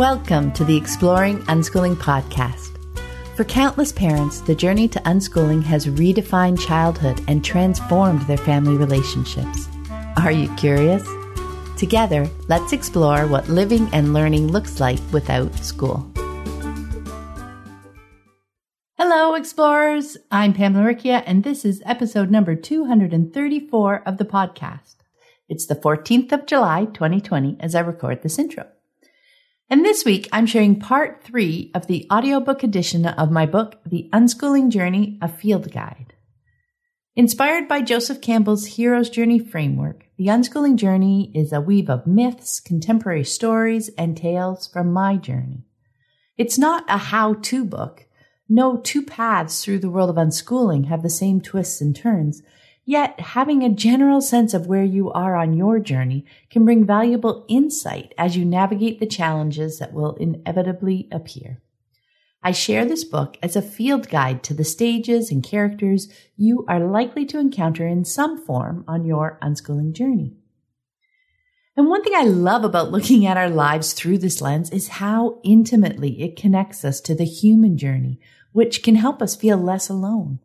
Welcome to the Exploring Unschooling podcast. For countless parents, the journey to unschooling has redefined childhood and transformed their family relationships. Are you curious? Together, let's explore what living and learning looks like without school. Hello, explorers. I'm Pam Laricchia, and this is episode number 234 of the podcast. It's the 14th of July, 2020, as I record this intro. And this week, I'm sharing part three of the audiobook edition of my book, The Unschooling Journey, a Field Guide. Inspired by Joseph Campbell's Hero's Journey framework, The Unschooling Journey is a weave of myths, contemporary stories, and tales from my journey. It's not a how to book. No two paths through the world of unschooling have the same twists and turns. Yet having a general sense of where you are on your journey can bring valuable insight as you navigate the challenges that will inevitably appear. I share this book as a field guide to the stages and characters you are likely to encounter in some form on your unschooling journey. And one thing I love about looking at our lives through this lens is how intimately it connects us to the human journey, which can help us feel less alone.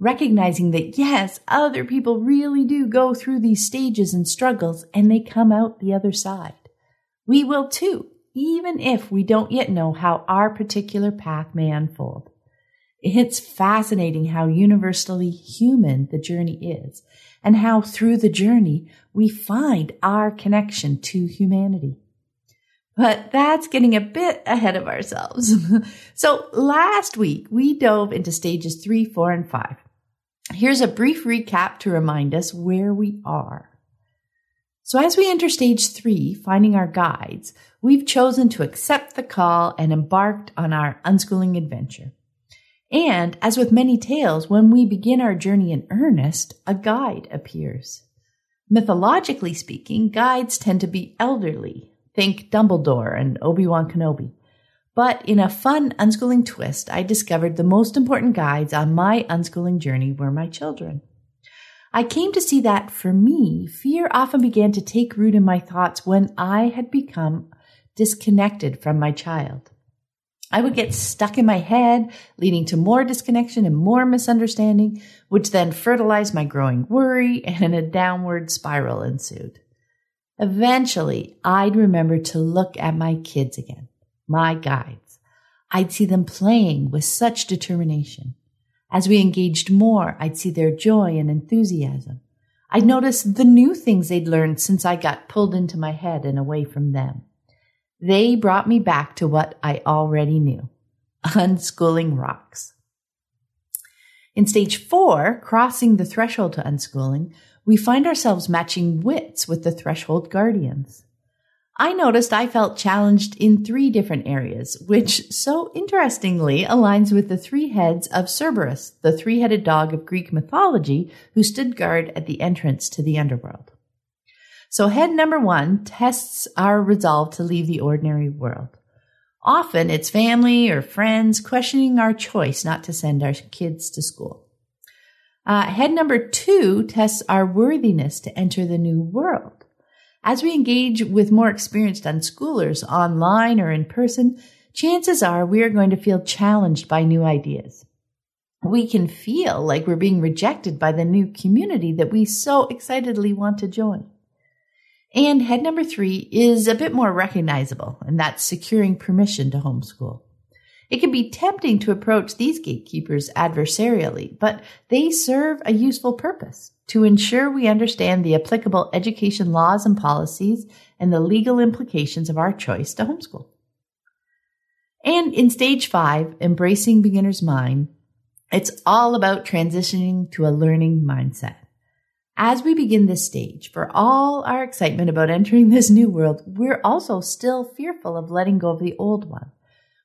Recognizing that yes, other people really do go through these stages and struggles and they come out the other side. We will too, even if we don't yet know how our particular path may unfold. It's fascinating how universally human the journey is and how through the journey we find our connection to humanity. But that's getting a bit ahead of ourselves. so last week we dove into stages three, four, and five. Here's a brief recap to remind us where we are. So as we enter stage three, finding our guides, we've chosen to accept the call and embarked on our unschooling adventure. And as with many tales, when we begin our journey in earnest, a guide appears. Mythologically speaking, guides tend to be elderly, Think Dumbledore and Obi-Wan Kenobi. But in a fun unschooling twist, I discovered the most important guides on my unschooling journey were my children. I came to see that for me, fear often began to take root in my thoughts when I had become disconnected from my child. I would get stuck in my head, leading to more disconnection and more misunderstanding, which then fertilized my growing worry and a downward spiral ensued. Eventually, I'd remember to look at my kids again, my guides. I'd see them playing with such determination. As we engaged more, I'd see their joy and enthusiasm. I'd notice the new things they'd learned since I got pulled into my head and away from them. They brought me back to what I already knew. Unschooling rocks. In stage four, crossing the threshold to unschooling, we find ourselves matching wits with the threshold guardians. I noticed I felt challenged in three different areas, which so interestingly aligns with the three heads of Cerberus, the three-headed dog of Greek mythology who stood guard at the entrance to the underworld. So head number one tests our resolve to leave the ordinary world. Often it's family or friends questioning our choice not to send our kids to school. Uh, head number two tests our worthiness to enter the new world. As we engage with more experienced unschoolers online or in person, chances are we are going to feel challenged by new ideas. We can feel like we're being rejected by the new community that we so excitedly want to join. And head number three is a bit more recognizable, and that's securing permission to homeschool. It can be tempting to approach these gatekeepers adversarially, but they serve a useful purpose to ensure we understand the applicable education laws and policies and the legal implications of our choice to homeschool. And in stage five, embracing beginner's mind, it's all about transitioning to a learning mindset. As we begin this stage, for all our excitement about entering this new world, we're also still fearful of letting go of the old one.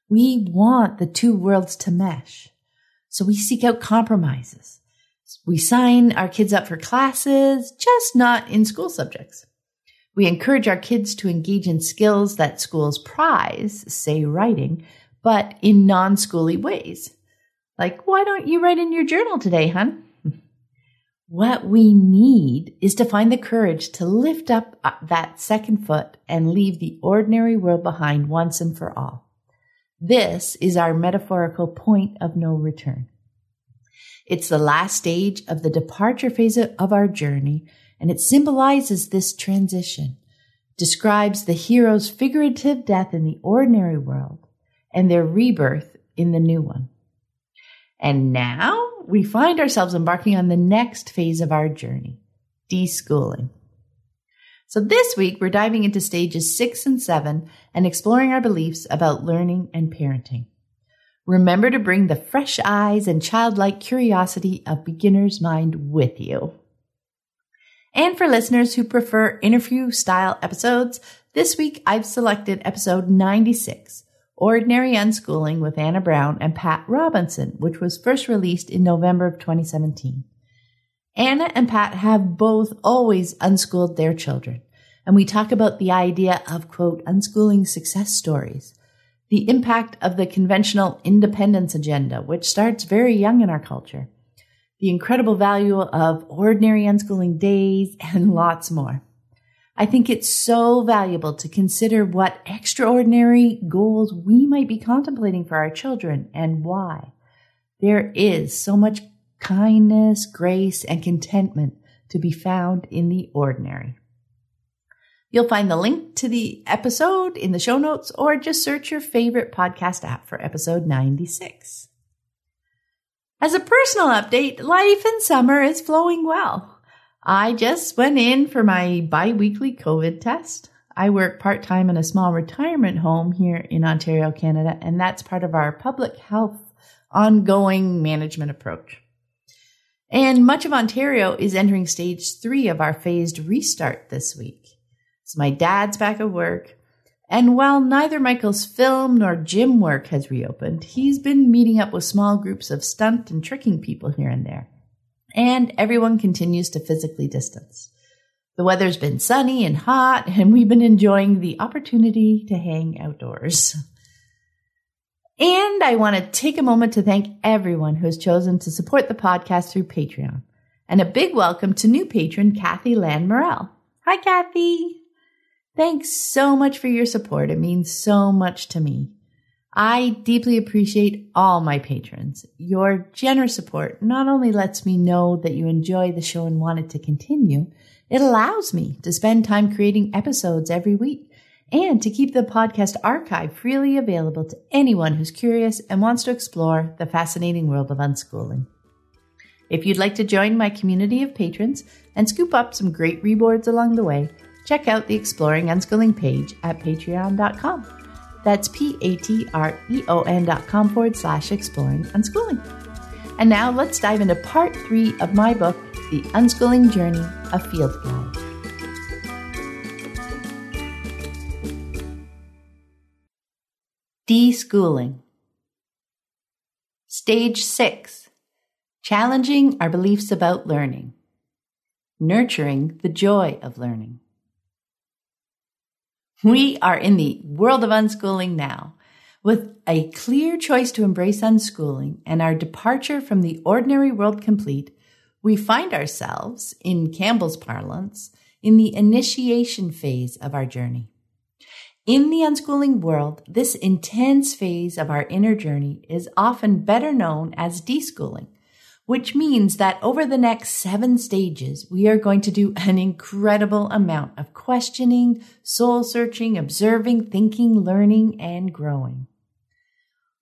We want the two worlds to mesh. So we seek out compromises. We sign our kids up for classes, just not in school subjects. We encourage our kids to engage in skills that schools prize, say writing, but in non-schooly ways. Like, why don't you write in your journal today, hun? What we need is to find the courage to lift up uh, that second foot and leave the ordinary world behind once and for all. This is our metaphorical point of no return. It's the last stage of the departure phase of our journey, and it symbolizes this transition, describes the hero's figurative death in the ordinary world and their rebirth in the new one. And now we find ourselves embarking on the next phase of our journey, deschooling. So this week we're diving into stages six and seven and exploring our beliefs about learning and parenting. Remember to bring the fresh eyes and childlike curiosity of beginner's mind with you. And for listeners who prefer interview style episodes, this week I've selected episode 96 Ordinary Unschooling with Anna Brown and Pat Robinson, which was first released in November of 2017. Anna and Pat have both always unschooled their children, and we talk about the idea of, quote, unschooling success stories, the impact of the conventional independence agenda, which starts very young in our culture, the incredible value of ordinary unschooling days, and lots more. I think it's so valuable to consider what extraordinary goals we might be contemplating for our children and why. There is so much kindness, grace, and contentment to be found in the ordinary. You'll find the link to the episode in the show notes or just search your favorite podcast app for episode 96. As a personal update, life in summer is flowing well. I just went in for my biweekly COVID test. I work part time in a small retirement home here in Ontario, Canada, and that's part of our public health ongoing management approach. And much of Ontario is entering stage three of our phased restart this week. So my dad's back at work. And while neither Michael's film nor gym work has reopened, he's been meeting up with small groups of stunt and tricking people here and there and everyone continues to physically distance. The weather's been sunny and hot, and we've been enjoying the opportunity to hang outdoors. And I want to take a moment to thank everyone who has chosen to support the podcast through Patreon. And a big welcome to new patron Kathy Land Morell. Hi, Kathy. Thanks so much for your support. It means so much to me. I deeply appreciate all my patrons. Your generous support not only lets me know that you enjoy the show and want it to continue, it allows me to spend time creating episodes every week and to keep the podcast archive freely available to anyone who's curious and wants to explore the fascinating world of unschooling. If you'd like to join my community of patrons and scoop up some great rewards along the way, check out the Exploring Unschooling page at patreon.com. That's P A T R E O N dot com forward slash exploring unschooling. And now let's dive into part three of my book, The Unschooling Journey, a Field Guide. Deschooling. Stage six Challenging our beliefs about learning. Nurturing the joy of learning. We are in the world of unschooling now. With a clear choice to embrace unschooling and our departure from the ordinary world complete, we find ourselves, in Campbell's parlance, in the initiation phase of our journey. In the unschooling world, this intense phase of our inner journey is often better known as deschooling which means that over the next seven stages, we are going to do an incredible amount of questioning, soul searching, observing, thinking, learning, and growing.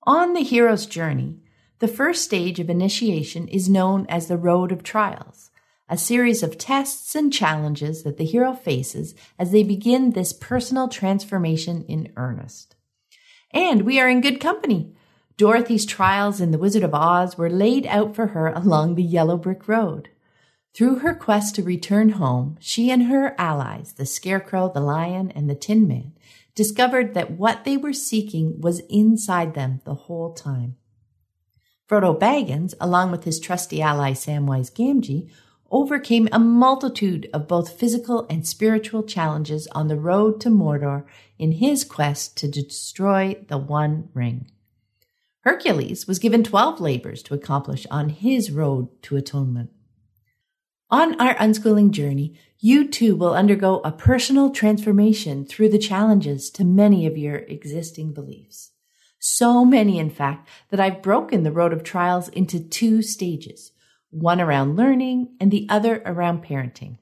On the hero's journey, the first stage of initiation is known as the road of trials, a series of tests and challenges that the hero faces as they begin this personal transformation in earnest. And we are in good company Dorothy's trials in The Wizard of Oz were laid out for her along the yellow brick road. Through her quest to return home, she and her allies, the Scarecrow, the Lion, and the Tin Man, discovered that what they were seeking was inside them the whole time. Frodo Baggins, along with his trusty ally Samwise Gamgee, overcame a multitude of both physical and spiritual challenges on the road to Mordor in his quest to destroy the One Ring. Hercules was given 12 labors to accomplish on his road to atonement. On our unschooling journey, you too will undergo a personal transformation through the challenges to many of your existing beliefs. So many, in fact, that I've broken the road of trials into two stages, one around learning and the other around parenting.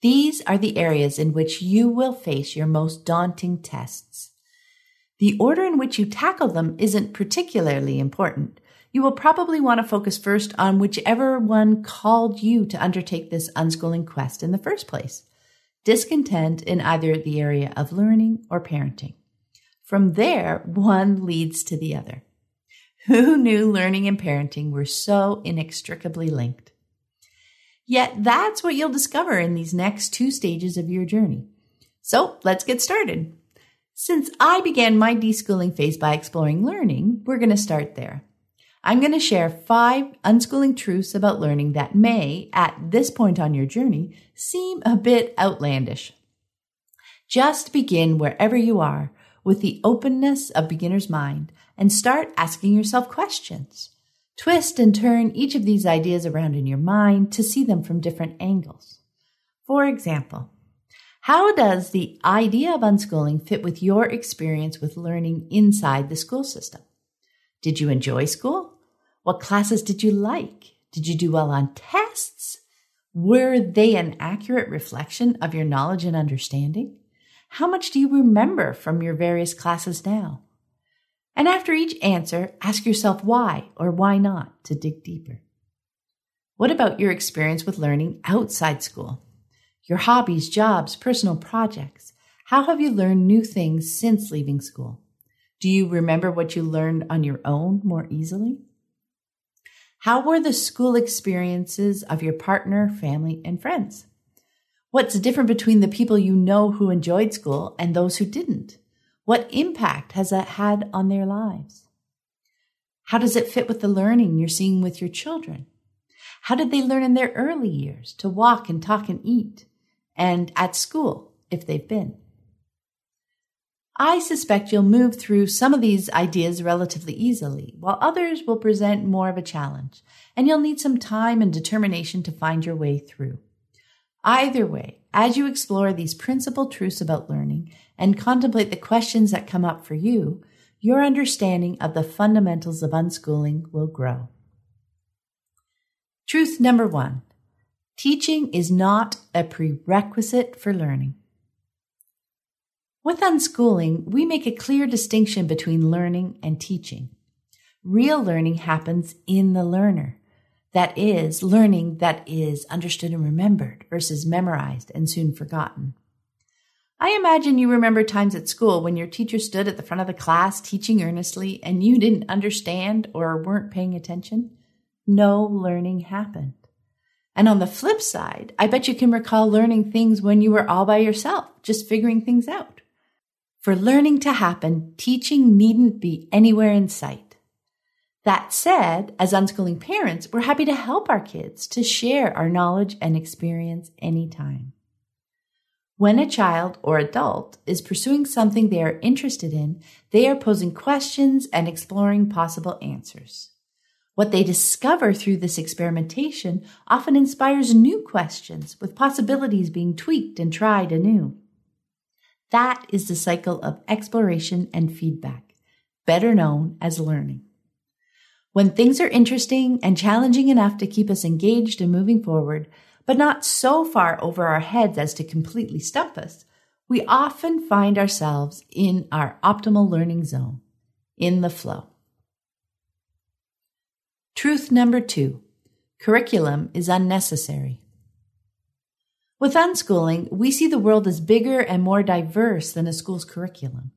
These are the areas in which you will face your most daunting tests. The order in which you tackle them isn't particularly important. You will probably want to focus first on whichever one called you to undertake this unschooling quest in the first place. Discontent in either the area of learning or parenting. From there, one leads to the other. Who knew learning and parenting were so inextricably linked? Yet that's what you'll discover in these next two stages of your journey. So let's get started. Since I began my deschooling phase by exploring learning, we're going to start there. I'm going to share five unschooling truths about learning that may, at this point on your journey, seem a bit outlandish. Just begin wherever you are with the openness of beginner's mind and start asking yourself questions. Twist and turn each of these ideas around in your mind to see them from different angles. For example, how does the idea of unschooling fit with your experience with learning inside the school system? Did you enjoy school? What classes did you like? Did you do well on tests? Were they an accurate reflection of your knowledge and understanding? How much do you remember from your various classes now? And after each answer, ask yourself why or why not to dig deeper. What about your experience with learning outside school? Your hobbies, jobs, personal projects. How have you learned new things since leaving school? Do you remember what you learned on your own more easily? How were the school experiences of your partner, family, and friends? What's different between the people you know who enjoyed school and those who didn't? What impact has that had on their lives? How does it fit with the learning you're seeing with your children? How did they learn in their early years to walk and talk and eat? And at school, if they've been? I suspect you'll move through some of these ideas relatively easily, while others will present more of a challenge, and you'll need some time and determination to find your way through. Either way, as you explore these principal truths about learning and contemplate the questions that come up for you, your understanding of the fundamentals of unschooling will grow. Truth number one teaching is not a prerequisite for learning. With unschooling, we make a clear distinction between learning and teaching. Real learning happens in the learner. That is, learning that is understood and remembered versus memorized and soon forgotten. I imagine you remember times at school when your teacher stood at the front of the class teaching earnestly and you didn't understand or weren't paying attention. No learning happened. And on the flip side, I bet you can recall learning things when you were all by yourself, just figuring things out. For learning to happen, teaching needn't be anywhere in sight. That said, as unschooling parents, we're happy to help our kids to share our knowledge and experience anytime. When a child or adult is pursuing something they are interested in, they are posing questions and exploring possible answers. What they discover through this experimentation often inspires new questions with possibilities being tweaked and tried anew. That is the cycle of exploration and feedback, better known as learning. When things are interesting and challenging enough to keep us engaged and moving forward, but not so far over our heads as to completely stump us, we often find ourselves in our optimal learning zone, in the flow. Truth number two curriculum is unnecessary. With unschooling, we see the world as bigger and more diverse than a school's curriculum.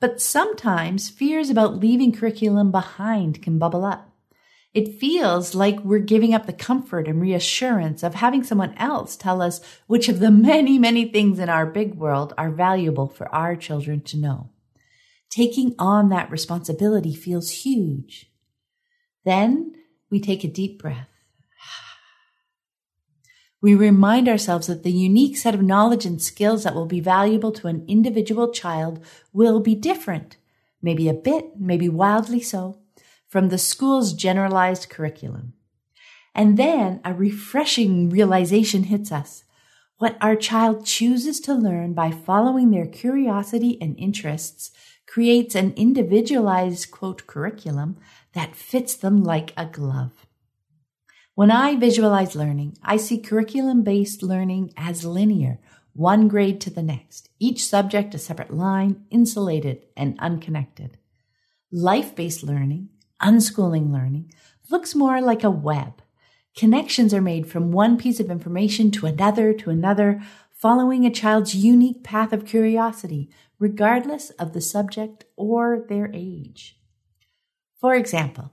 But sometimes fears about leaving curriculum behind can bubble up. It feels like we're giving up the comfort and reassurance of having someone else tell us which of the many, many things in our big world are valuable for our children to know. Taking on that responsibility feels huge. Then we take a deep breath we remind ourselves that the unique set of knowledge and skills that will be valuable to an individual child will be different, maybe a bit, maybe wildly so, from the school's generalized curriculum. And then a refreshing realization hits us. What our child chooses to learn by following their curiosity and interests creates an individualized quote curriculum that fits them like a glove. When I visualize learning, I see curriculum based learning as linear, one grade to the next, each subject a separate line, insulated and unconnected. Life based learning, unschooling learning, looks more like a web. Connections are made from one piece of information to another to another, following a child's unique path of curiosity, regardless of the subject or their age. For example,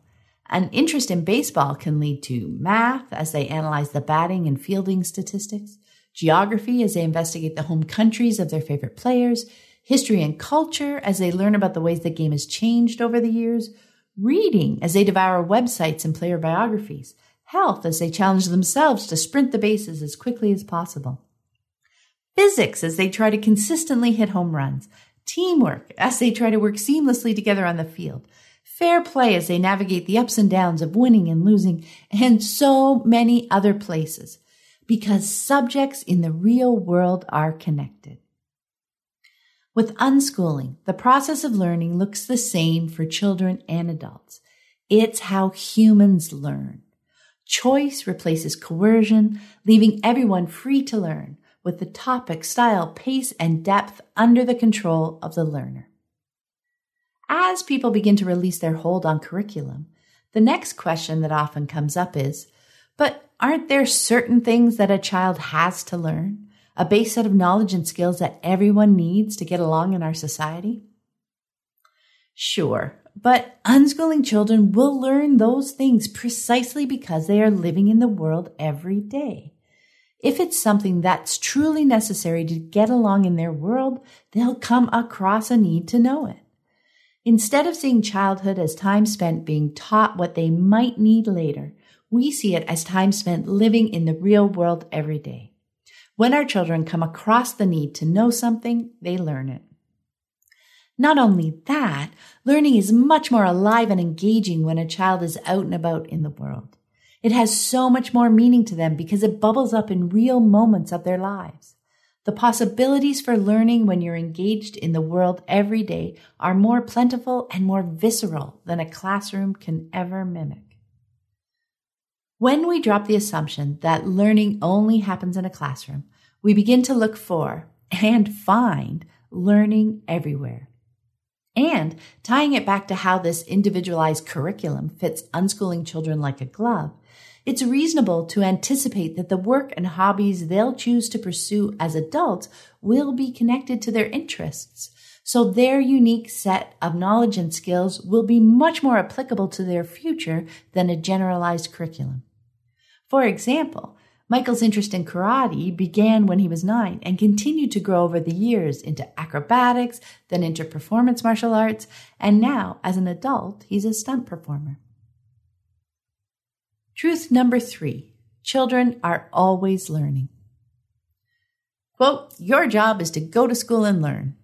an interest in baseball can lead to math as they analyze the batting and fielding statistics, geography as they investigate the home countries of their favorite players, history and culture as they learn about the ways the game has changed over the years, reading as they devour websites and player biographies, health as they challenge themselves to sprint the bases as quickly as possible, physics as they try to consistently hit home runs, teamwork as they try to work seamlessly together on the field, fair play as they navigate the ups and downs of winning and losing, and so many other places, because subjects in the real world are connected. With unschooling, the process of learning looks the same for children and adults. It's how humans learn. Choice replaces coercion, leaving everyone free to learn with the topic, style, pace, and depth under the control of the learner. As people begin to release their hold on curriculum, the next question that often comes up is, but aren't there certain things that a child has to learn? A base set of knowledge and skills that everyone needs to get along in our society? Sure, but unschooling children will learn those things precisely because they are living in the world every day. If it's something that's truly necessary to get along in their world, they'll come across a need to know it. Instead of seeing childhood as time spent being taught what they might need later, we see it as time spent living in the real world every day. When our children come across the need to know something, they learn it. Not only that, learning is much more alive and engaging when a child is out and about in the world. It has so much more meaning to them because it bubbles up in real moments of their lives. The possibilities for learning when you're engaged in the world every day are more plentiful and more visceral than a classroom can ever mimic. When we drop the assumption that learning only happens in a classroom, we begin to look for and find learning everywhere. And tying it back to how this individualized curriculum fits unschooling children like a glove, it's reasonable to anticipate that the work and hobbies they'll choose to pursue as adults will be connected to their interests. So their unique set of knowledge and skills will be much more applicable to their future than a generalized curriculum. For example, Michael's interest in karate began when he was nine and continued to grow over the years into acrobatics, then into performance martial arts, and now, as an adult, he's a stunt performer. Truth number three children are always learning. Quote, your job is to go to school and learn.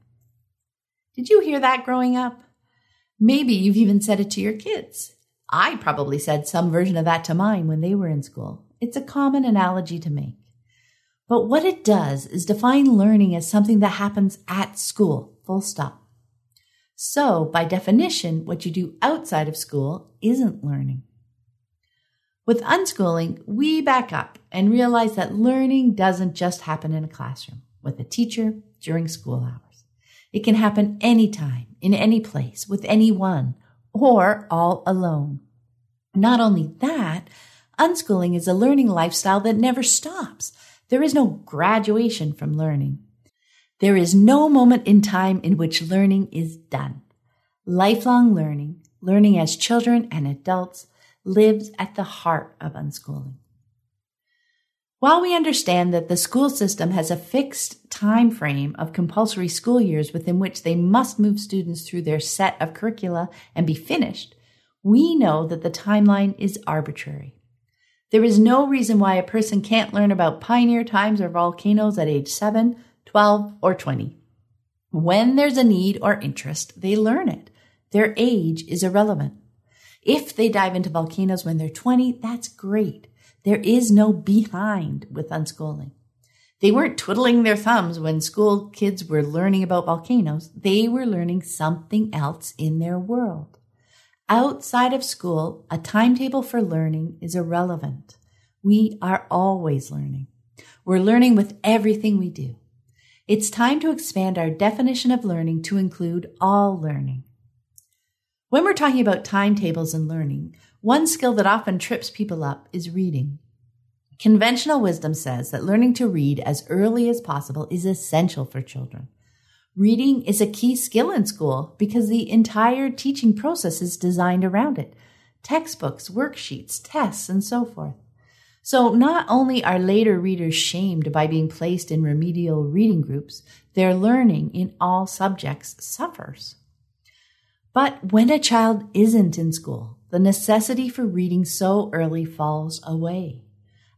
Did you hear that growing up? Maybe you've even said it to your kids. I probably said some version of that to mine when they were in school. It's a common analogy to make. But what it does is define learning as something that happens at school, full stop. So, by definition, what you do outside of school isn't learning. With unschooling, we back up and realize that learning doesn't just happen in a classroom with a teacher during school hours. It can happen anytime, in any place, with anyone, or all alone. Not only that, unschooling is a learning lifestyle that never stops. There is no graduation from learning. There is no moment in time in which learning is done. Lifelong learning, learning as children and adults, lives at the heart of unschooling. While we understand that the school system has a fixed time frame of compulsory school years within which they must move students through their set of curricula and be finished, we know that the timeline is arbitrary. There is no reason why a person can't learn about pioneer times or volcanoes at age 7, 12, or 20. When there's a need or interest, they learn it. Their age is irrelevant. If they dive into volcanoes when they're 20, that's great. There is no behind with unschooling. They weren't twiddling their thumbs when school kids were learning about volcanoes. They were learning something else in their world. Outside of school, a timetable for learning is irrelevant. We are always learning. We're learning with everything we do. It's time to expand our definition of learning to include all learning. When we're talking about timetables and learning, one skill that often trips people up is reading. Conventional wisdom says that learning to read as early as possible is essential for children. Reading is a key skill in school because the entire teaching process is designed around it. Textbooks, worksheets, tests, and so forth. So not only are later readers shamed by being placed in remedial reading groups, their learning in all subjects suffers. But when a child isn't in school, the necessity for reading so early falls away.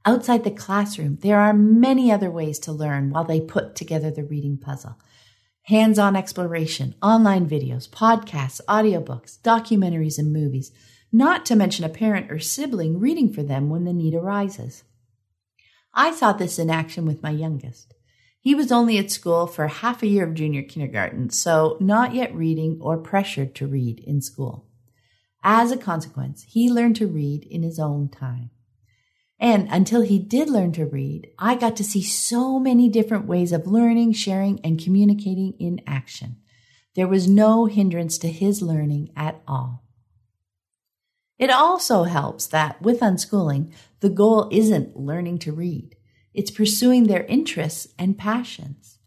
Outside the classroom, there are many other ways to learn while they put together the reading puzzle. Hands-on exploration, online videos, podcasts, audiobooks, documentaries, and movies – not to mention a parent or sibling reading for them when the need arises. I saw this in action with my youngest. He was only at school for half a year of junior kindergarten, so not yet reading or pressured to read in school. As a consequence, he learned to read in his own time. And until he did learn to read, I got to see so many different ways of learning, sharing, and communicating in action. There was no hindrance to his learning at all. It also helps that with unschooling, the goal isn't learning to read. It's pursuing their interests and passions.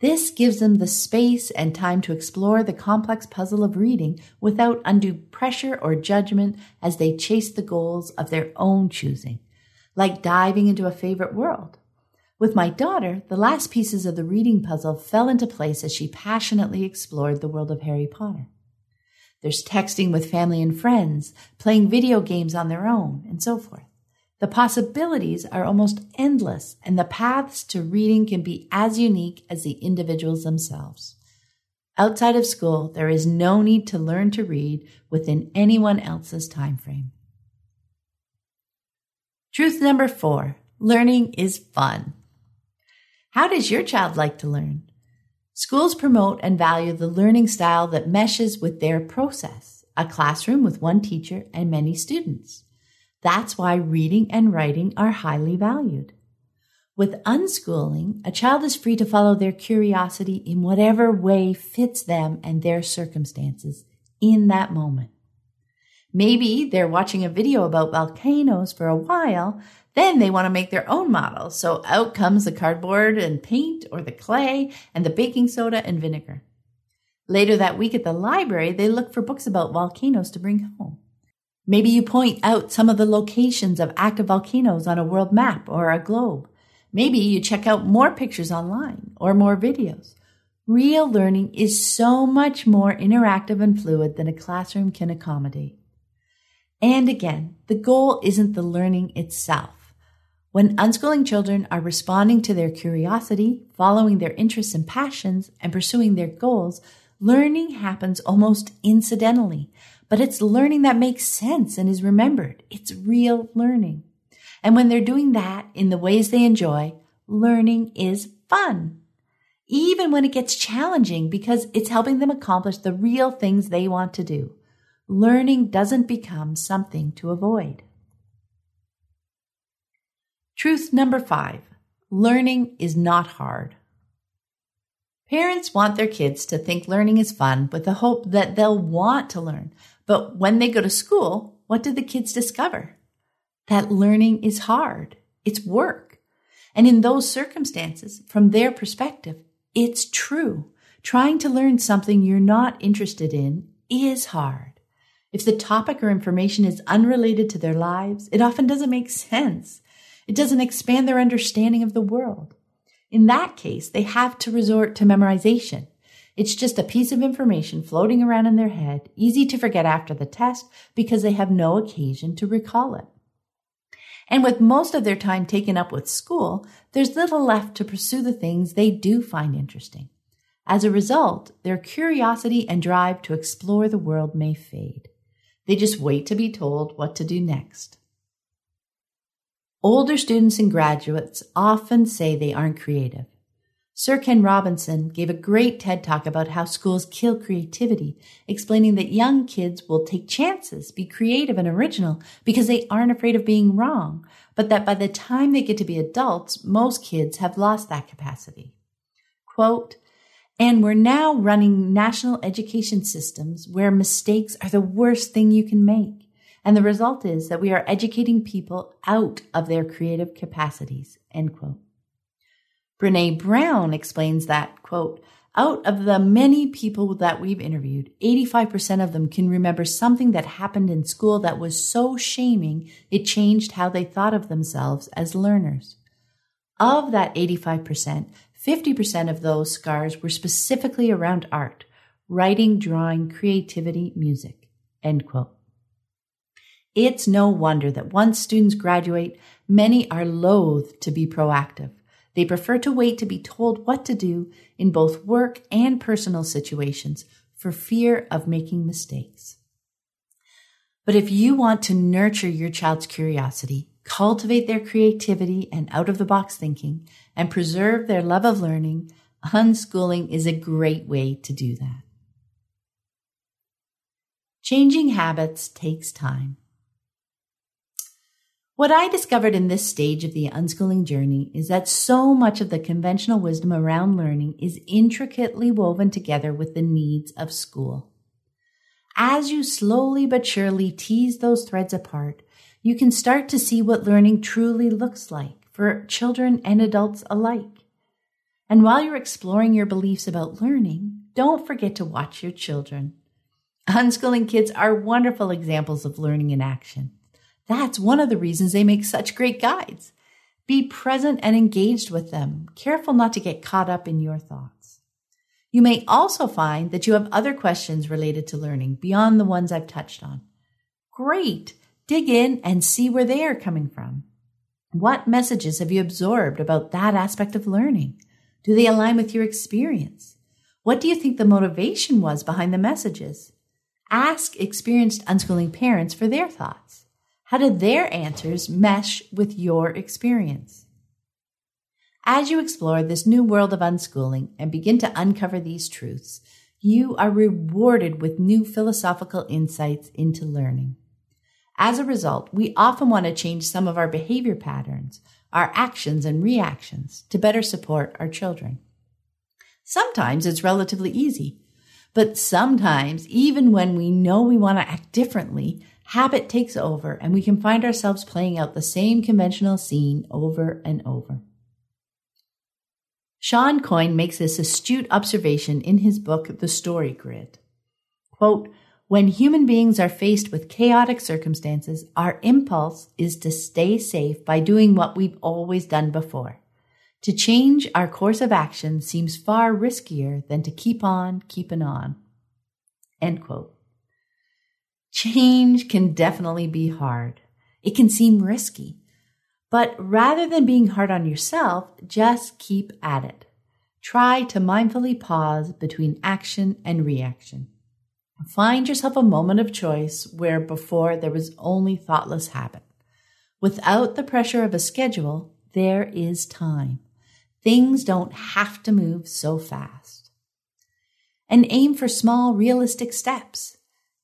This gives them the space and time to explore the complex puzzle of reading without undue pressure or judgment as they chase the goals of their own choosing, like diving into a favorite world. With my daughter, the last pieces of the reading puzzle fell into place as she passionately explored the world of Harry Potter. There's texting with family and friends, playing video games on their own, and so forth. The possibilities are almost endless, and the paths to reading can be as unique as the individuals themselves. Outside of school, there is no need to learn to read within anyone else's time frame. Truth number four learning is fun. How does your child like to learn? Schools promote and value the learning style that meshes with their process, a classroom with one teacher and many students. That's why reading and writing are highly valued. With unschooling, a child is free to follow their curiosity in whatever way fits them and their circumstances in that moment. Maybe they're watching a video about volcanoes for a while then they want to make their own model. So out comes the cardboard and paint or the clay and the baking soda and vinegar. Later that week at the library, they look for books about volcanoes to bring home. Maybe you point out some of the locations of active volcanoes on a world map or a globe. Maybe you check out more pictures online or more videos. Real learning is so much more interactive and fluid than a classroom can accommodate. And again, the goal isn't the learning itself. When unschooling children are responding to their curiosity, following their interests and passions, and pursuing their goals, learning happens almost incidentally. But it's learning that makes sense and is remembered. It's real learning. And when they're doing that in the ways they enjoy, learning is fun. Even when it gets challenging because it's helping them accomplish the real things they want to do. Learning doesn't become something to avoid. Truth number five learning is not hard. Parents want their kids to think learning is fun with the hope that they'll want to learn. But when they go to school, what do the kids discover? That learning is hard. It's work. And in those circumstances, from their perspective, it's true. Trying to learn something you're not interested in is hard. If the topic or information is unrelated to their lives, it often doesn't make sense. It doesn't expand their understanding of the world. In that case, they have to resort to memorization. It's just a piece of information floating around in their head, easy to forget after the test because they have no occasion to recall it. And with most of their time taken up with school, there's little left to pursue the things they do find interesting. As a result, their curiosity and drive to explore the world may fade. They just wait to be told what to do next. Older students and graduates often say they aren't creative. Sir Ken Robinson gave a great TED talk about how schools kill creativity, explaining that young kids will take chances, be creative and original because they aren't afraid of being wrong, but that by the time they get to be adults, most kids have lost that capacity. Quote, and we're now running national education systems where mistakes are the worst thing you can make. And the result is that we are educating people out of their creative capacities, end quote. Brene Brown explains that, quote, out of the many people that we've interviewed, 85% of them can remember something that happened in school that was so shaming it changed how they thought of themselves as learners. Of that 85%, 50% of those scars were specifically around art, writing, drawing, creativity, music. End quote. It's no wonder that once students graduate, many are loath to be proactive. They prefer to wait to be told what to do in both work and personal situations for fear of making mistakes. But if you want to nurture your child's curiosity, cultivate their creativity and out of the box thinking, and preserve their love of learning, unschooling is a great way to do that. Changing habits takes time. What I discovered in this stage of the unschooling journey is that so much of the conventional wisdom around learning is intricately woven together with the needs of school. As you slowly but surely tease those threads apart, you can start to see what learning truly looks like for children and adults alike. And while you're exploring your beliefs about learning, don't forget to watch your children. Unschooling kids are wonderful examples of learning in action. That's one of the reasons they make such great guides. Be present and engaged with them, careful not to get caught up in your thoughts. You may also find that you have other questions related to learning beyond the ones I've touched on. Great! Dig in and see where they are coming from. What messages have you absorbed about that aspect of learning? Do they align with your experience? What do you think the motivation was behind the messages? Ask experienced unschooling parents for their thoughts. How do their answers mesh with your experience? As you explore this new world of unschooling and begin to uncover these truths, you are rewarded with new philosophical insights into learning. As a result, we often want to change some of our behavior patterns, our actions and reactions to better support our children. Sometimes it's relatively easy, but sometimes, even when we know we want to act differently, habit takes over and we can find ourselves playing out the same conventional scene over and over. Shawn Coyne makes this astute observation in his book, The Story Grid. Quote, when human beings are faced with chaotic circumstances, our impulse is to stay safe by doing what we've always done before. To change our course of action seems far riskier than to keep on keeping on. End quote. Change can definitely be hard. It can seem risky. But rather than being hard on yourself, just keep at it. Try to mindfully pause between action and reaction. Find yourself a moment of choice where before there was only thoughtless habit. Without the pressure of a schedule, there is time. Things don't have to move so fast. And aim for small, realistic steps.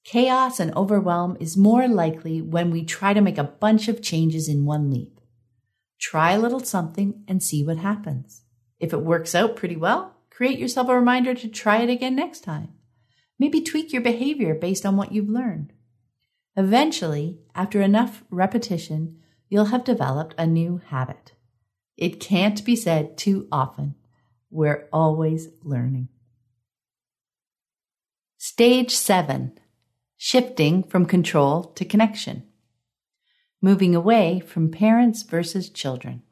Chaos and overwhelm is more likely when we try to make a bunch of changes in one leap. Try a little something and see what happens. If it works out pretty well, create yourself a reminder to try it again next time. Maybe tweak your behavior based on what you've learned. Eventually, after enough repetition, you'll have developed a new habit. It can't be said too often. We're always learning. Stage seven shifting from control to connection, moving away from parents versus children.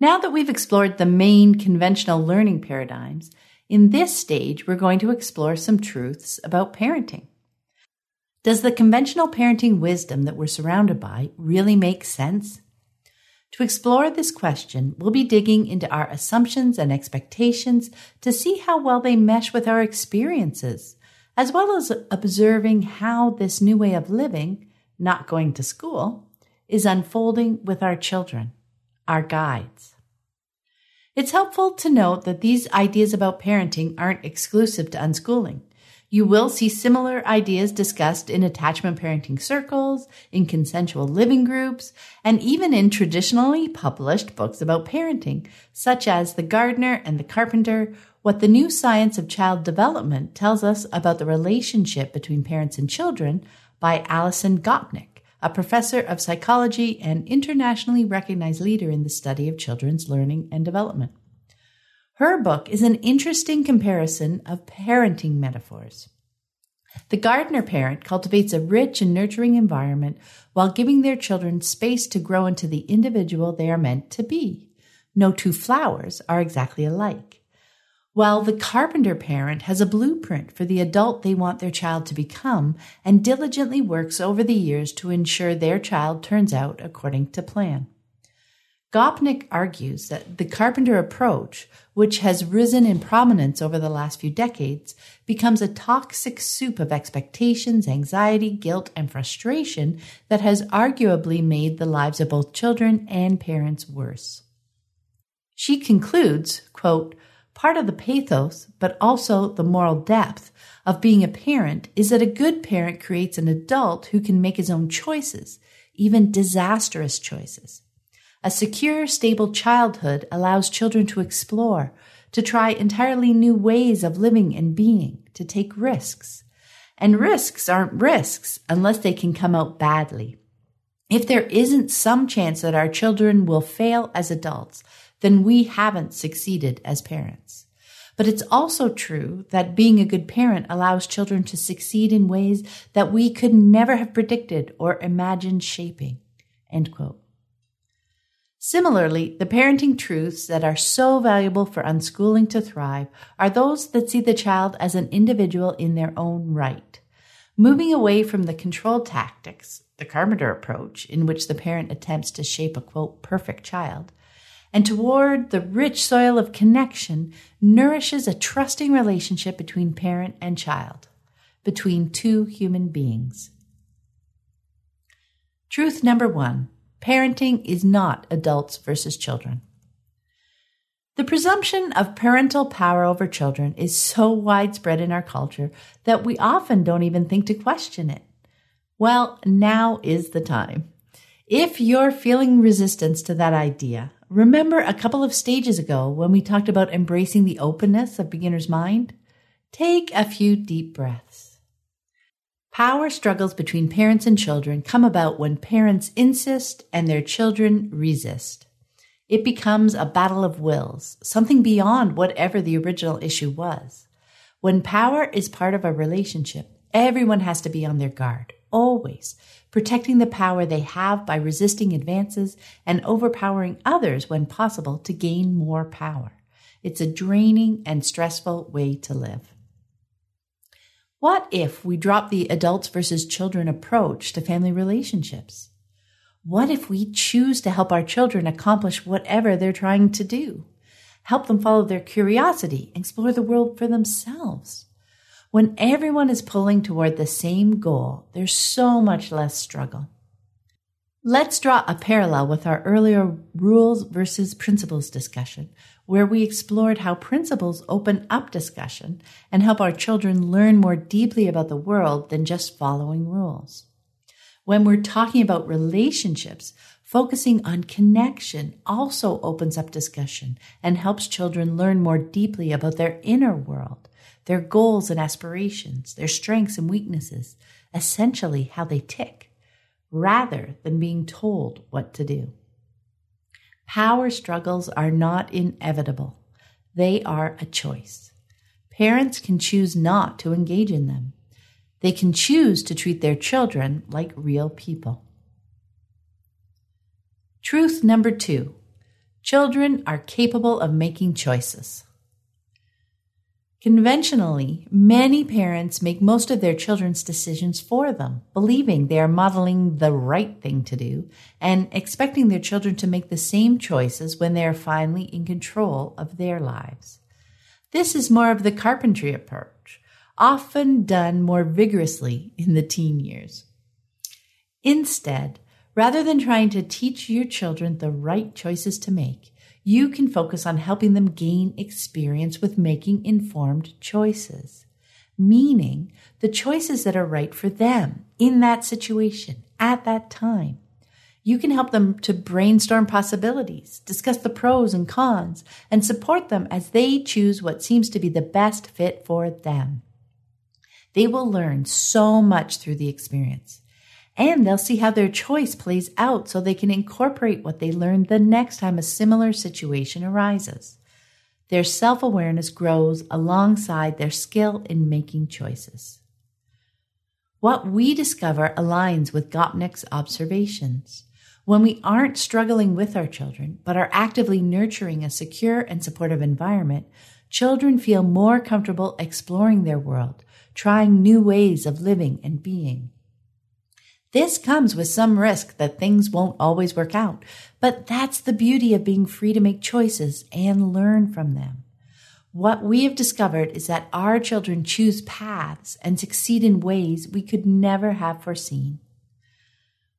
Now that we've explored the main conventional learning paradigms, in this stage we're going to explore some truths about parenting. Does the conventional parenting wisdom that we're surrounded by really make sense? To explore this question, we'll be digging into our assumptions and expectations to see how well they mesh with our experiences as well as observing how this new way of living, not going to school, is unfolding with our children, our guides. It's helpful to note that these ideas about parenting aren't exclusive to unschooling. You will see similar ideas discussed in attachment parenting circles, in consensual living groups, and even in traditionally published books about parenting, such as The Gardener and the Carpenter, What the New Science of Child Development Tells Us About the Relationship Between Parents and Children by Alison Gopnik, a professor of psychology and internationally recognized leader in the study of children's learning and development. Her book is an interesting comparison of parenting metaphors. The gardener parent cultivates a rich and nurturing environment while giving their children space to grow into the individual they are meant to be. No two flowers are exactly alike. While the carpenter parent has a blueprint for the adult they want their child to become and diligently works over the years to ensure their child turns out according to plan. Gopnik argues that the Carpenter approach, which has risen in prominence over the last few decades, becomes a toxic soup of expectations, anxiety, guilt, and frustration that has arguably made the lives of both children and parents worse. She concludes, quote, part of the pathos, but also the moral depth of being a parent is that a good parent creates an adult who can make his own choices, even disastrous choices. A secure, stable childhood allows children to explore, to try entirely new ways of living and being, to take risks. And risks aren't risks unless they can come out badly. If there isn't some chance that our children will fail as adults, then we haven't succeeded as parents. But it's also true that being a good parent allows children to succeed in ways that we could never have predicted or imagined shaping. End quote. Similarly, the parenting truths that are so valuable for unschooling to thrive are those that see the child as an individual in their own right. Moving away from the control tactics, the Carpenter approach, in which the parent attempts to shape a quote, perfect child, and toward the rich soil of connection nourishes a trusting relationship between parent and child, between two human beings. Truth number one Parenting is not adults versus children. The presumption of parental power over children is so widespread in our culture that we often don't even think to question it. Well, now is the time. If you're feeling resistance to that idea, remember a couple of stages ago when we talked about embracing the openness of beginner's mind? Take a few deep breaths. Power struggles between parents and children come about when parents insist and their children resist. It becomes a battle of wills, something beyond whatever the original issue was. When power is part of a relationship, everyone has to be on their guard, always, protecting the power they have by resisting advances and overpowering others when possible to gain more power. It's a draining and stressful way to live. What if we drop the adults versus children approach to family relationships? What if we choose to help our children accomplish whatever they're trying to do? Help them follow their curiosity, explore the world for themselves. When everyone is pulling toward the same goal, there's so much less struggle. Let's draw a parallel with our earlier rules versus principles discussion, where we explored how principles open up discussion and help our children learn more deeply about the world than just following rules. When we're talking about relationships, focusing on connection also opens up discussion and helps children learn more deeply about their inner world, their goals and aspirations, their strengths and weaknesses, essentially how they tick, rather than being told what to do. Power struggles are not inevitable. They are a choice. Parents can choose not to engage in them. They can choose to treat their children like real people. Truth number two children are capable of making choices. Conventionally, many parents make most of their children's decisions for them, believing they are modeling the right thing to do and expecting their children to make the same choices when they are finally in control of their lives. This is more of the carpentry approach, often done more vigorously in the teen years. Instead, Rather than trying to teach your children the right choices to make, you can focus on helping them gain experience with making informed choices, meaning the choices that are right for them in that situation at that time. You can help them to brainstorm possibilities, discuss the pros and cons, and support them as they choose what seems to be the best fit for them. They will learn so much through the experience. And they'll see how their choice plays out so they can incorporate what they learned the next time a similar situation arises. Their self awareness grows alongside their skill in making choices. What we discover aligns with Gopnik's observations. When we aren't struggling with our children, but are actively nurturing a secure and supportive environment, children feel more comfortable exploring their world, trying new ways of living and being. This comes with some risk that things won't always work out, but that's the beauty of being free to make choices and learn from them. What we have discovered is that our children choose paths and succeed in ways we could never have foreseen.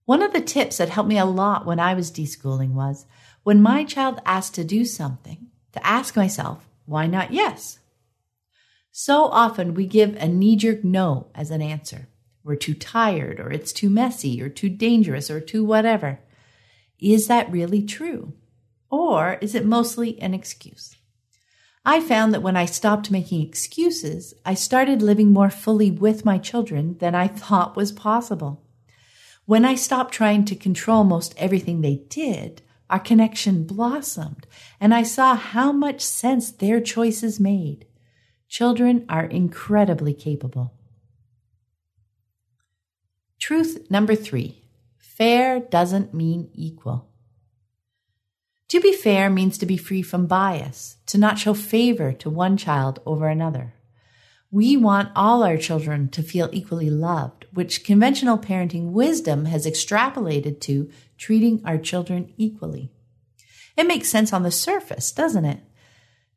One of the tips that helped me a lot when I was deschooling was when my child asked to do something, to ask myself, why not yes? So often we give a knee jerk no as an answer. We're too tired, or it's too messy, or too dangerous, or too whatever. Is that really true? Or is it mostly an excuse? I found that when I stopped making excuses, I started living more fully with my children than I thought was possible. When I stopped trying to control most everything they did, our connection blossomed, and I saw how much sense their choices made. Children are incredibly capable. Truth number three fair doesn't mean equal. To be fair means to be free from bias, to not show favor to one child over another. We want all our children to feel equally loved, which conventional parenting wisdom has extrapolated to treating our children equally. It makes sense on the surface, doesn't it?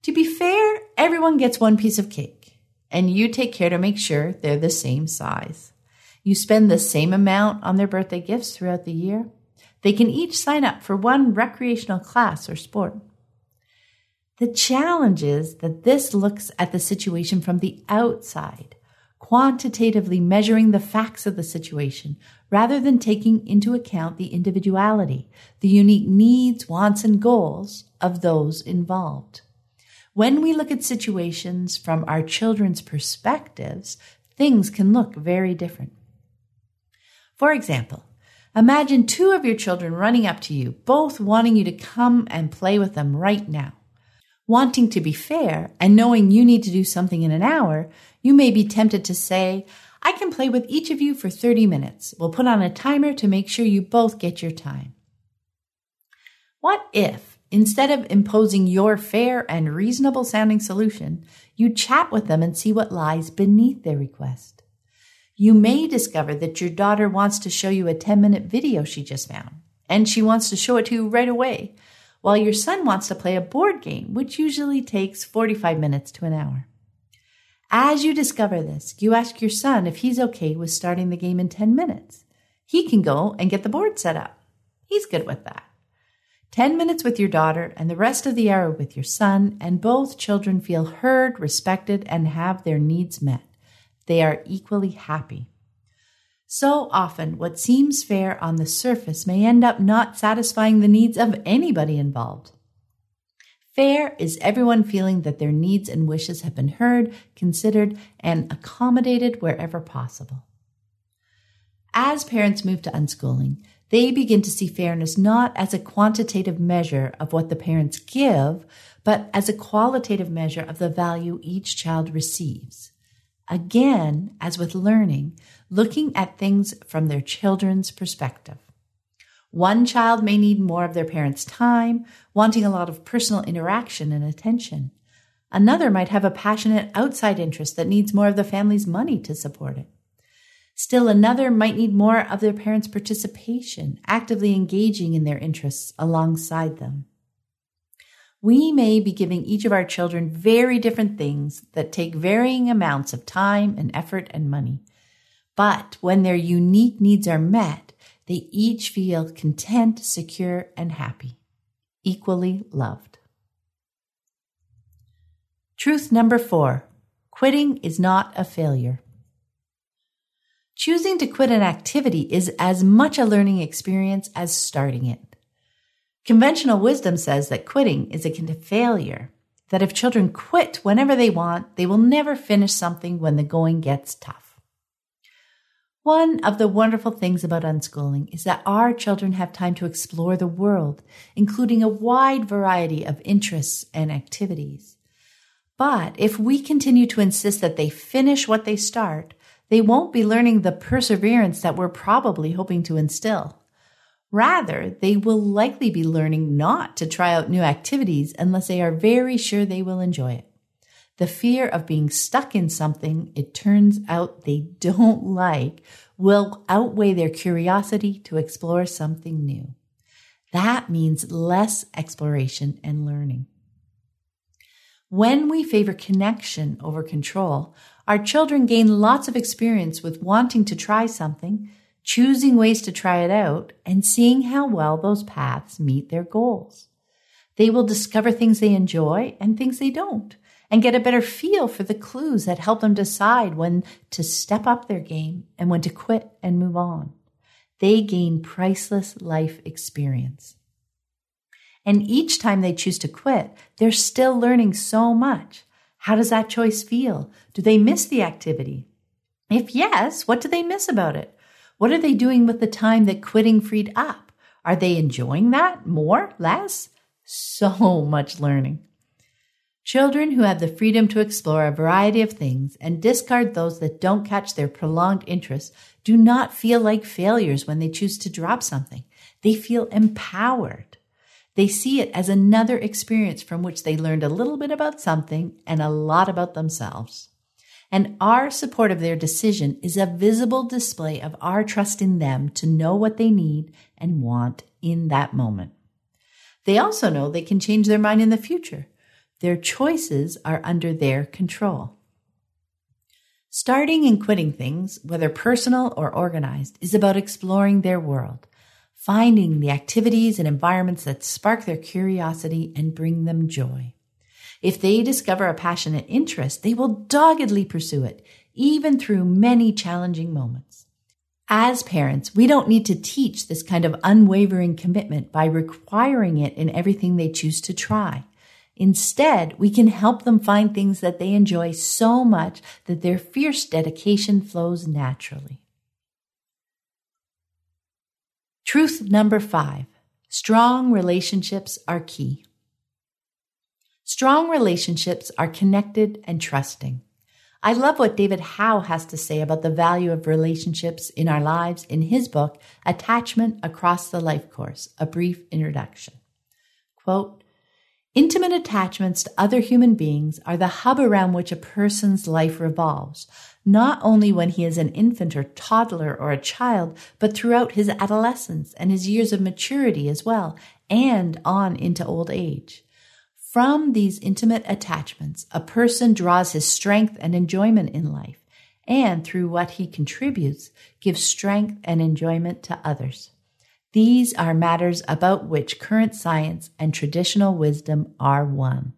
To be fair, everyone gets one piece of cake, and you take care to make sure they're the same size. You spend the same amount on their birthday gifts throughout the year. They can each sign up for one recreational class or sport. The challenge is that this looks at the situation from the outside, quantitatively measuring the facts of the situation rather than taking into account the individuality, the unique needs, wants, and goals of those involved. When we look at situations from our children's perspectives, things can look very different. For example, imagine two of your children running up to you, both wanting you to come and play with them right now. Wanting to be fair and knowing you need to do something in an hour, you may be tempted to say, I can play with each of you for 30 minutes. We'll put on a timer to make sure you both get your time. What if, instead of imposing your fair and reasonable sounding solution, you chat with them and see what lies beneath their request? You may discover that your daughter wants to show you a 10 minute video she just found, and she wants to show it to you right away, while your son wants to play a board game, which usually takes 45 minutes to an hour. As you discover this, you ask your son if he's okay with starting the game in 10 minutes. He can go and get the board set up. He's good with that. 10 minutes with your daughter and the rest of the hour with your son, and both children feel heard, respected, and have their needs met they are equally happy. So often, what seems fair on the surface may end up not satisfying the needs of anybody involved. Fair is everyone feeling that their needs and wishes have been heard, considered, and accommodated wherever possible. As parents move to unschooling, they begin to see fairness not as a quantitative measure of what the parents give, but as a qualitative measure of the value each child receives. Again, as with learning, looking at things from their children's perspective. One child may need more of their parents' time, wanting a lot of personal interaction and attention. Another might have a passionate outside interest that needs more of the family's money to support it. Still another might need more of their parents' participation, actively engaging in their interests alongside them we may be giving each of our children very different things that take varying amounts of time and effort and money. But when their unique needs are met, they each feel content, secure, and happy, equally loved. Truth number four quitting is not a failure. Choosing to quit an activity is as much a learning experience as starting it. Conventional wisdom says that quitting is akin to failure, that if children quit whenever they want, they will never finish something when the going gets tough. One of the wonderful things about unschooling is that our children have time to explore the world, including a wide variety of interests and activities. But if we continue to insist that they finish what they start, they won't be learning the perseverance that we're probably hoping to instill. Rather, they will likely be learning not to try out new activities unless they are very sure they will enjoy it. The fear of being stuck in something it turns out they don't like will outweigh their curiosity to explore something new. That means less exploration and learning. When we favor connection over control, our children gain lots of experience with wanting to try something, choosing ways to try it out, and seeing how well those paths meet their goals. They will discover things they enjoy and things they don't, and get a better feel for the clues that help them decide when to step up their game and when to quit and move on. They gain priceless life experience. And each time they choose to quit, they're still learning so much. How does that choice feel? Do they miss the activity? If yes, what do they miss about it? What are they doing with the time that quitting freed up? Are they enjoying that more, less? So much learning. Children who have the freedom to explore a variety of things and discard those that don't catch their prolonged interest do not feel like failures when they choose to drop something. They feel empowered. They see it as another experience from which they learned a little bit about something and a lot about themselves. And our support of their decision is a visible display of our trust in them to know what they need and want in that moment. They also know they can change their mind in the future. Their choices are under their control. Starting and quitting things, whether personal or organized, is about exploring their world finding the activities and environments that spark their curiosity and bring them joy. If they discover a passionate interest, they will doggedly pursue it, even through many challenging moments. As parents, we don't need to teach this kind of unwavering commitment by requiring it in everything they choose to try. Instead, we can help them find things that they enjoy so much that their fierce dedication flows naturally. Truth number five strong relationships are key. Strong relationships are connected and trusting. I love what David Howe has to say about the value of relationships in our lives in his book, Attachment Across the Life Course, a brief introduction. Quote, Intimate attachments to other human beings are the hub around which a person's life revolves, not only when he is an infant or toddler or a child, but throughout his adolescence and his years of maturity as well, and on into old age. From these intimate attachments, a person draws his strength and enjoyment in life, and through what he contributes, gives strength and enjoyment to others. These are matters about which current science and traditional wisdom are one.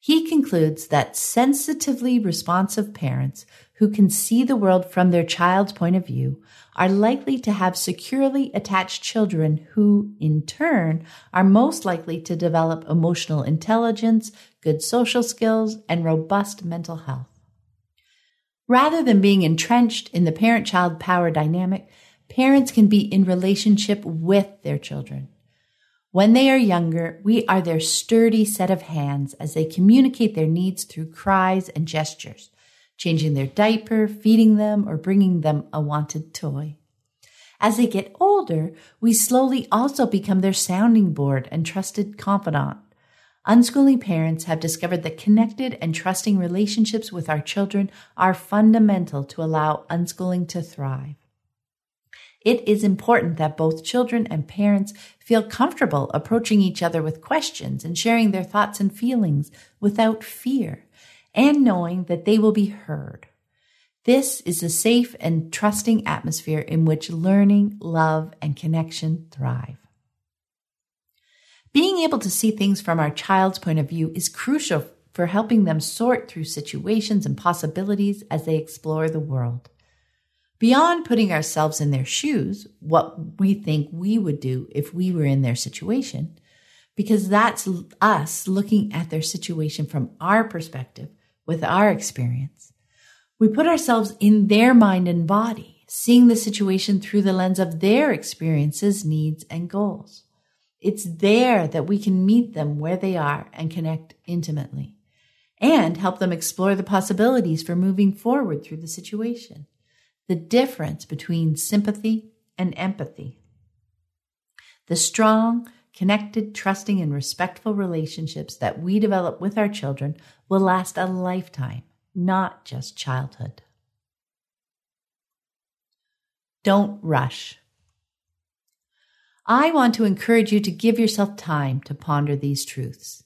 He concludes that sensitively responsive parents who can see the world from their child's point of view are likely to have securely attached children who, in turn, are most likely to develop emotional intelligence, good social skills, and robust mental health. Rather than being entrenched in the parent child power dynamic, parents can be in relationship with their children. When they are younger, we are their sturdy set of hands as they communicate their needs through cries and gestures, changing their diaper, feeding them, or bringing them a wanted toy. As they get older, we slowly also become their sounding board and trusted confidant. Unschooling parents have discovered that connected and trusting relationships with our children are fundamental to allow unschooling to thrive. It is important that both children and parents feel comfortable approaching each other with questions and sharing their thoughts and feelings without fear and knowing that they will be heard. This is a safe and trusting atmosphere in which learning, love, and connection thrive. Being able to see things from our child's point of view is crucial for helping them sort through situations and possibilities as they explore the world. Beyond putting ourselves in their shoes, what we think we would do if we were in their situation, because that's us looking at their situation from our perspective with our experience. We put ourselves in their mind and body, seeing the situation through the lens of their experiences, needs, and goals. It's there that we can meet them where they are and connect intimately and help them explore the possibilities for moving forward through the situation. The difference between sympathy and empathy. The strong, connected, trusting, and respectful relationships that we develop with our children will last a lifetime not just childhood. Don't rush. I want to encourage you to give yourself time to ponder these truths,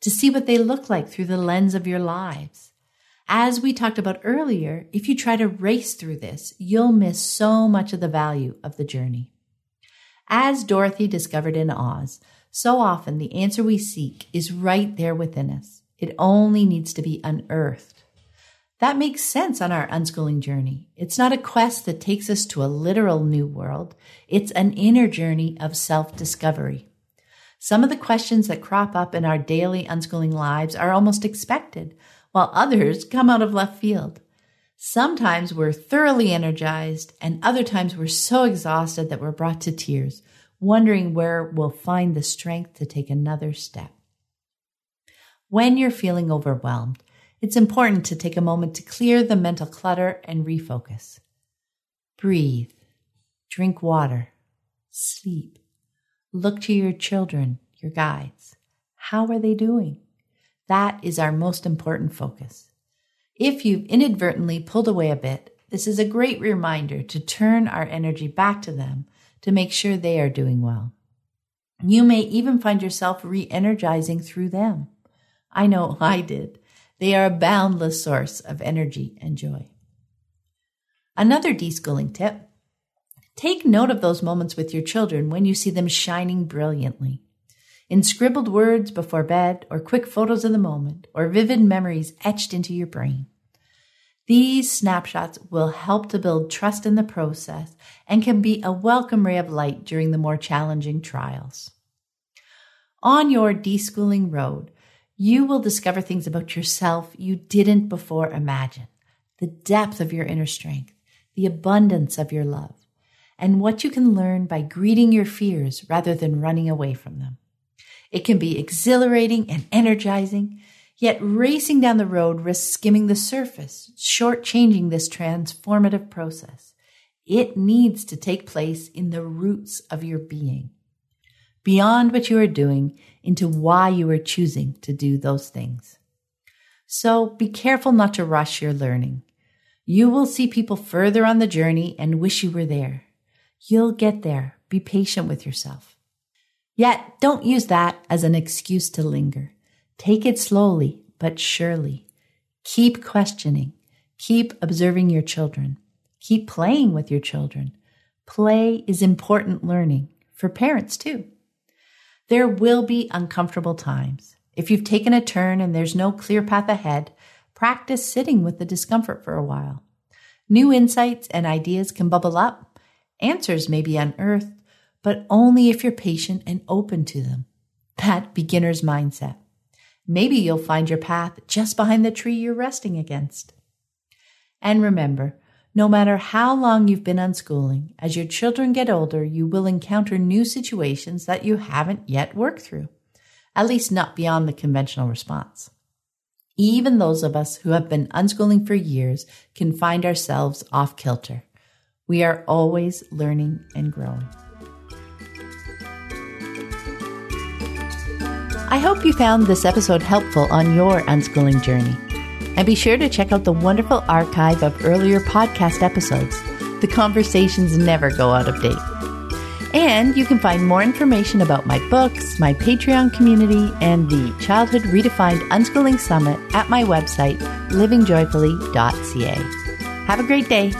to see what they look like through the lens of your lives. As we talked about earlier, if you try to race through this, you'll miss so much of the value of the journey. As Dorothy discovered in Oz, so often the answer we seek is right there within us. It only needs to be unearthed. That makes sense on our unschooling journey. It's not a quest that takes us to a literal new world. It's an inner journey of self discovery. Some of the questions that crop up in our daily unschooling lives are almost expected, while others come out of left field. Sometimes we're thoroughly energized, and other times we're so exhausted that we're brought to tears, wondering where we'll find the strength to take another step. When you're feeling overwhelmed, it's important to take a moment to clear the mental clutter and refocus. Breathe, drink water, sleep. Look to your children, your guides. How are they doing? That is our most important focus. If you've inadvertently pulled away a bit, this is a great reminder to turn our energy back to them to make sure they are doing well. You may even find yourself re energizing through them. I know I did. They are a boundless source of energy and joy. Another deschooling tip take note of those moments with your children when you see them shining brilliantly. In scribbled words before bed, or quick photos of the moment, or vivid memories etched into your brain. These snapshots will help to build trust in the process and can be a welcome ray of light during the more challenging trials. On your deschooling road, you will discover things about yourself you didn't before imagine. The depth of your inner strength, the abundance of your love, and what you can learn by greeting your fears rather than running away from them. It can be exhilarating and energizing, yet racing down the road risks skimming the surface, shortchanging this transformative process. It needs to take place in the roots of your being beyond what you are doing into why you are choosing to do those things. So be careful not to rush your learning. You will see people further on the journey and wish you were there. You'll get there. Be patient with yourself. Yet don't use that as an excuse to linger. Take it slowly, but surely. Keep questioning. Keep observing your children. Keep playing with your children. Play is important learning for parents too. There will be uncomfortable times. If you've taken a turn and there's no clear path ahead, practice sitting with the discomfort for a while. New insights and ideas can bubble up. Answers may be unearthed, but only if you're patient and open to them. That beginner's mindset. Maybe you'll find your path just behind the tree you're resting against. And remember, no matter how long you've been unschooling, as your children get older, you will encounter new situations that you haven't yet worked through, at least not beyond the conventional response. Even those of us who have been unschooling for years can find ourselves off kilter. We are always learning and growing. I hope you found this episode helpful on your unschooling journey. And be sure to check out the wonderful archive of earlier podcast episodes. The conversations never go out of date. And you can find more information about my books, my Patreon community, and the Childhood Redefined Unschooling Summit at my website, livingjoyfully.ca. Have a great day.